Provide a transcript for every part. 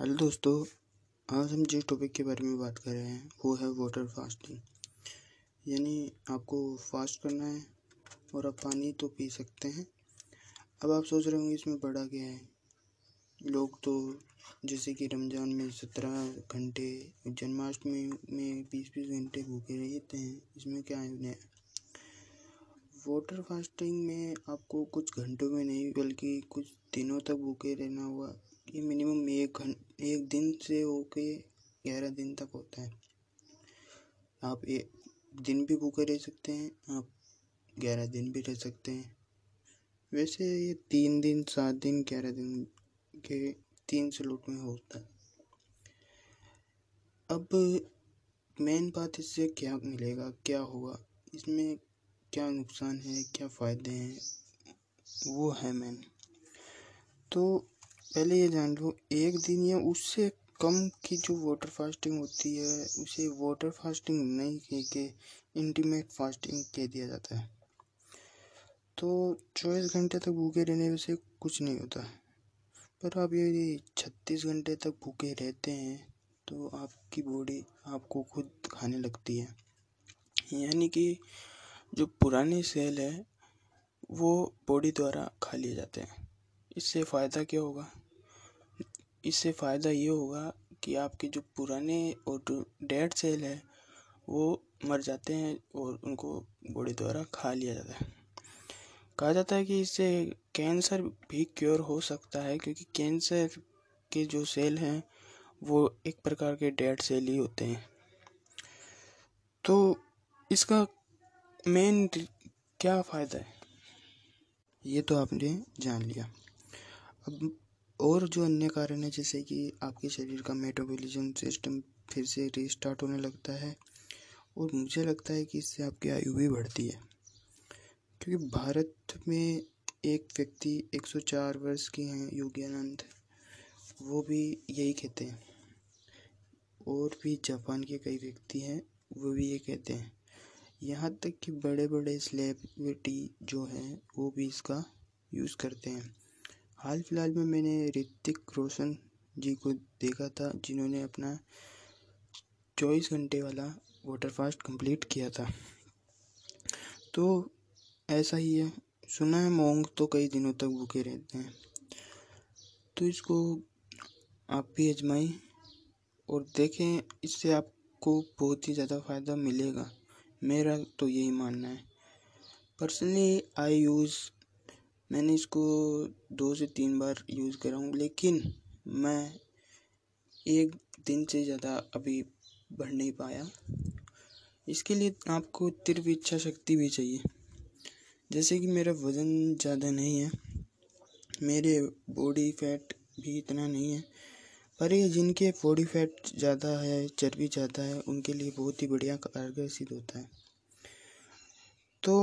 Hello दोस्तों, आज हम जिस टॉपिक के बारे में बात कर रहे हैं, वो है वाटर फास्टिंग यानी आपको फास्ट करना है और आप पानी तो पी सकते हैं। अब आप सोच रहे होंगे इसमें बड़ा क्या है। लोग तो जैसे कि रमज़ान में सत्रह घंटे, जन्माष्टमी में बीस बीस घंटे भूखे रहते हैं, इसमें क्या है वाटर फास्टिंग में आपको कुछ घंटों में नहीं, बल्कि कुछ दिनों तक भूखे रहना होगा ये मिनिमम एक घं, एक दिन से होके ग्यारह दिन तक होता है। आप एक दिन भी भूखे रह सकते हैं, आप ग्यारह दिन भी रह सकते हैं। वैसे ये तीन दिन, सात दिन, ग्यारह दिन के तीन स्लॉट में होता है। अब मेन बात इससे क्या मिलेगा, क्या होगा? इसमें क्या नुकसान है, क्या फ़ायदे हैं? वो है मेन तो पहले ये जान लो, एक दिन या उससे कम की जो वाटर फास्टिंग होती है, उसे वाटर फास्टिंग नहीं कह के इंटीमेट फास्टिंग कह दिया जाता है। तो चौबीस घंटे तक भूखे रहने से कुछ नहीं होता। पर आप यदि छत्तीस घंटे तक भूखे रहते हैं तो आपकी बॉडी आपको खुद खाने लगती है। यानी कि जो पुराने सेल है, वो बॉडी द्वारा खा लिए जाते हैं। इससे फ़ायदा क्या होगा? इससे फ़ायदा ये होगा कि आपके जो पुराने और डेड सेल है, वो मर जाते हैं और उनको बॉडी द्वारा खा लिया जाता है। कहा जाता है कि इससे कैंसर भी क्योर हो सकता है, क्योंकि कैंसर के जो सेल हैं, वो एक प्रकार के डेड सेल ही होते हैं। तो इसका मेन क्या फ़ायदा है? ये तो आपने जान लिया। अब और जो अन्य कारण है, जैसे कि आपके शरीर का मेटाबॉलिज्म सिस्टम फिर से रीस्टार्ट होने लगता है और मुझे लगता है कि इससे आपकी आयु भी बढ़ती है। क्योंकि भारत में एक व्यक्ति 104 वर्ष के हैं योग्यानंद वो भी यही कहते हैं। और भी जापान के कई व्यक्ति हैं, वो भी ये कहते हैं। यहाँ तक कि बड़े बड़े सेलिब्रिटी जो हैं, वो भी इसका यूज़ करते हैं। हाल फ़िलहाल में मैंने ऋतिक रोशन जी को देखा था, जिन्होंने अपना चौबीस घंटे वाला वाटर फास्ट कंप्लीट किया था। तो ऐसा ही है। सुना है मोंग तो कई दिनों तक भूखे रहते हैं। तो इसको आप भी आजमाएँ और देखें, इससे आपको बहुत ही ज़्यादा फ़ायदा मिलेगा। मेरा तो यही मानना है। पर्सनली आई यूज़ मैंने इसको दो से तीन बार यूज़ करा हूँ, लेकिन मैं एक दिन से ज़्यादा अभी बढ़ नहीं पाया। इसके लिए आपको तीव्र इच्छा शक्ति भी चाहिए। जैसे कि मेरा वज़न ज़्यादा नहीं है, मेरे बॉडी फैट भी इतना नहीं है, पर ये जिनके बॉडी फैट ज़्यादा है, चर्बी ज़्यादा है, उनके लिए बहुत ही बढ़िया कारगर सिद्ध होता है। तो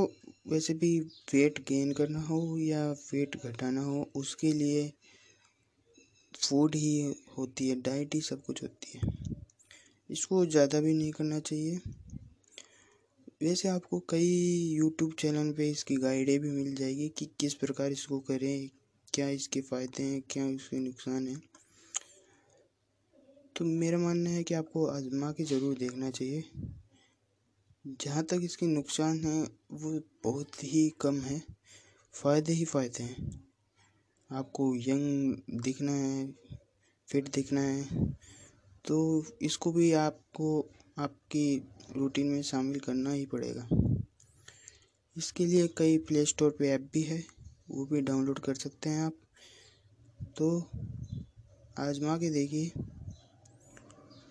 वैसे भी वेट गेन करना हो या वेट घटाना हो, उसके लिए फ़ूड ही होती है डाइट ही सब कुछ होती है। इसको ज़्यादा भी नहीं करना चाहिए। वैसे आपको कई यूट्यूब चैनल पे इसकी गाइडें भी मिल जाएगी कि किस प्रकार इसको करें, क्या इसके फ़ायदे हैं, क्या इसके नुकसान हैं। तो मेरा मानना है कि आपको आजमा के ज़रूर देखना चाहिए। जहाँ तक इसके नुकसान हैं, वो बहुत ही कम है। फ़ायदे ही फ़ायदे हैं। आपको यंग दिखना है, फिट दिखना है तो इसको भी आपको, आपकी रूटीन में शामिल करना ही पड़ेगा। इसके लिए कई प्ले स्टोर पे ऐप भी है, वो भी डाउनलोड कर सकते हैं आप। तो आजमा के देखिए,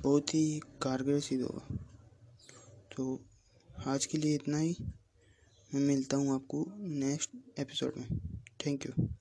बहुत ही कारगर सिद्ध होगा। तो आज के लिए इतना ही। मैं मिलता हूँ आपको नेक्स्ट एपिसोड में। Thank you